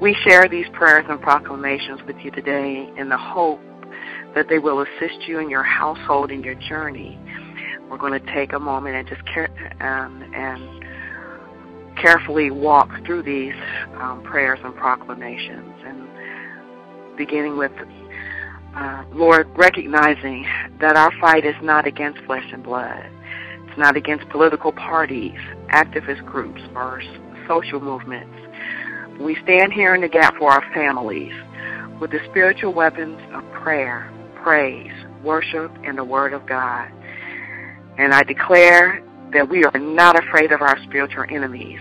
We share these prayers and proclamations with you today in the hope that they will assist you in your household in your journey. We're going to take a moment and just care, um, and carefully walk through these um, prayers and proclamations, and beginning with uh, Lord, recognizing that our fight is not against flesh and blood. It's not against political parties, activist groups, or social movements. We stand here in the gap for our families with the spiritual weapons of prayer, praise, worship, and the Word of God. And I declare that we are not afraid of our spiritual enemies.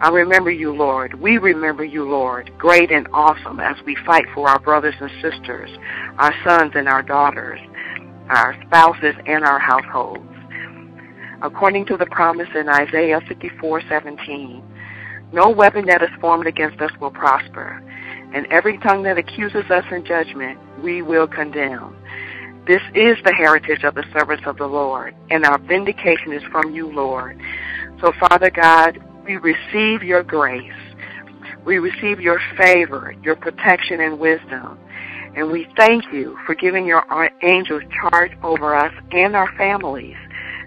I remember you, Lord. We remember you, Lord, great and awesome as we fight for our brothers and sisters, our sons and our daughters, our spouses and our households. According to the promise in Isaiah 54:17, no weapon that is formed against us will prosper, and every tongue that accuses us in judgment we will condemn. This is the heritage of the servants of the Lord, and our vindication is from you, Lord. So, Father God, we receive your grace. We receive your favor, your protection and wisdom. And we thank you for giving your angels charge over us and our families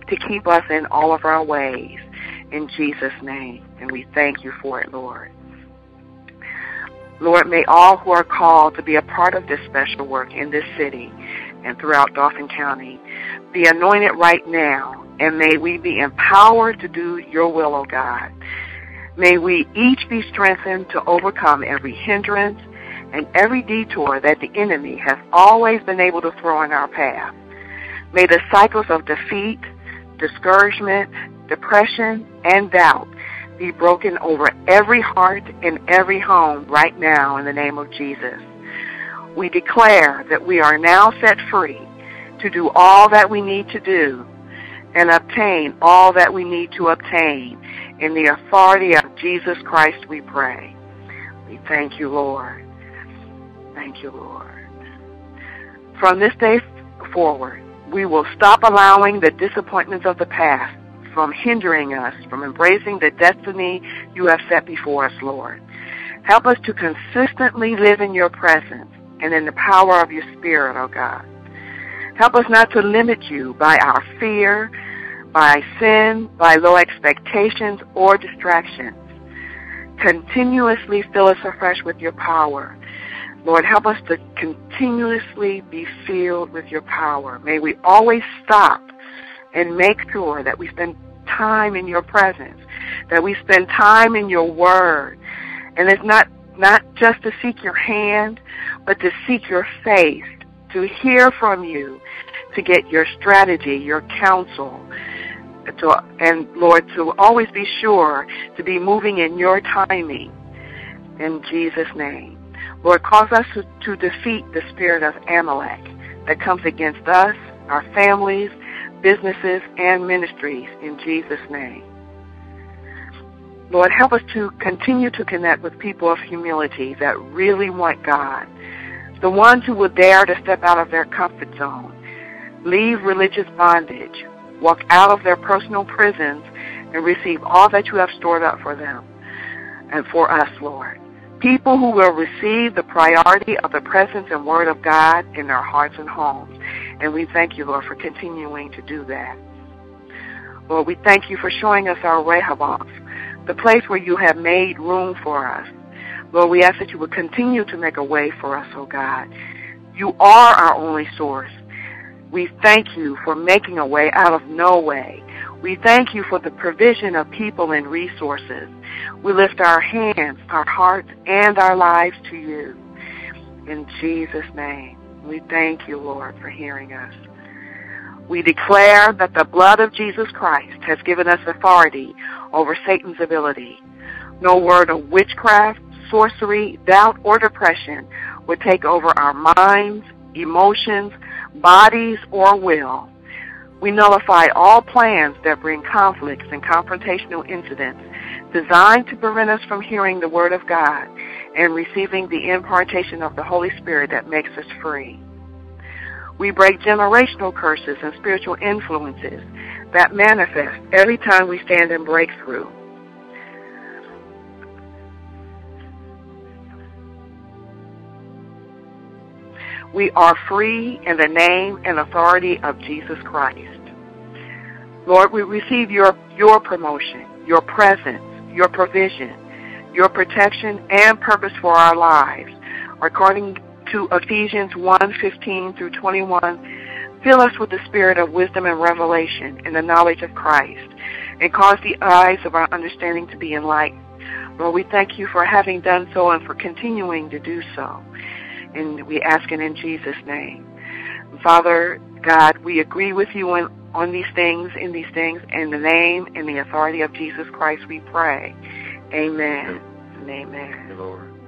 to keep us in all of our ways. In Jesus' name. And we thank you for it, Lord. Lord, may all who are called to be a part of this special work in this city and throughout Dauphin County be anointed right now, and may we be empowered to do your will, O oh God. May we each be strengthened to overcome every hindrance and every detour that the enemy has always been able to throw in our path. May the cycles of defeat, discouragement, depression, and doubt be broken over every heart and every home right now in the name of Jesus. We declare that we are now set free to do all that we need to do and obtain all that we need to obtain. In the authority of Jesus Christ we pray. We thank you, Lord. Thank you, Lord. From this day forward, we will stop allowing the disappointments of the past from hindering us from embracing the destiny you have set before us, Lord. Help us to consistently live in your presence and in the power of your Spirit, O oh God. Help us not to limit you by our fear, by sin, by low expectations, or distractions. Continuously fill us afresh with your power. Lord, help us to continuously be filled with your power. May we always stop and make sure that we spend time in your presence, that we spend time in your word. And it's not, not just to seek your hand, but to seek your face, to hear from you, to get your strategy, your counsel, to, and Lord, to always be sure to be moving in your timing. In Jesus' name. Lord, cause us to, to defeat the spirit of Amalek that comes against us, our families, businesses, and ministries in Jesus' name. Lord, help us to continue to connect with people of humility that really want God, the ones who will dare to step out of their comfort zone, leave religious bondage, walk out of their personal prisons, and receive all that you have stored up for them and for us, Lord. People who will receive the priority of the presence and word of God in their hearts and homes. And we thank you, Lord, for continuing to do that. Lord, we thank you for showing us our Rehoboth, the place where you have made room for us. Lord, we ask that you would continue to make a way for us, oh God. You are our only source. We thank you for making a way out of no way. We thank you for the provision of people and resources. We lift our hands, our hearts, and our lives to you. In Jesus' name, we thank you, Lord, for hearing us. We declare that the blood of Jesus Christ has given us authority over Satan's ability. No word of witchcraft, sorcery, doubt, or depression would take over our minds, emotions, bodies, or will. We nullify all plans that bring conflicts and confrontational incidents designed to prevent us from hearing the Word of God and receiving the impartation of the Holy Spirit that makes us free. We break generational curses and spiritual influences that manifest every time we stand in breakthrough. We are free in the name and authority of Jesus Christ. Lord, we receive your, your promotion, your presence, your provision, your protection, and purpose for our lives. According to Ephesians 1 15 through 21, fill us with the spirit of wisdom and revelation in the knowledge of Christ, and cause the eyes of our understanding to be enlightened. Lord, we thank you for having done so and for continuing to do so. And we ask it in Jesus' name. Father God, we agree with you on, on these things, in these things, in the name and the authority of Jesus Christ we pray. Amen. Amen. Lord.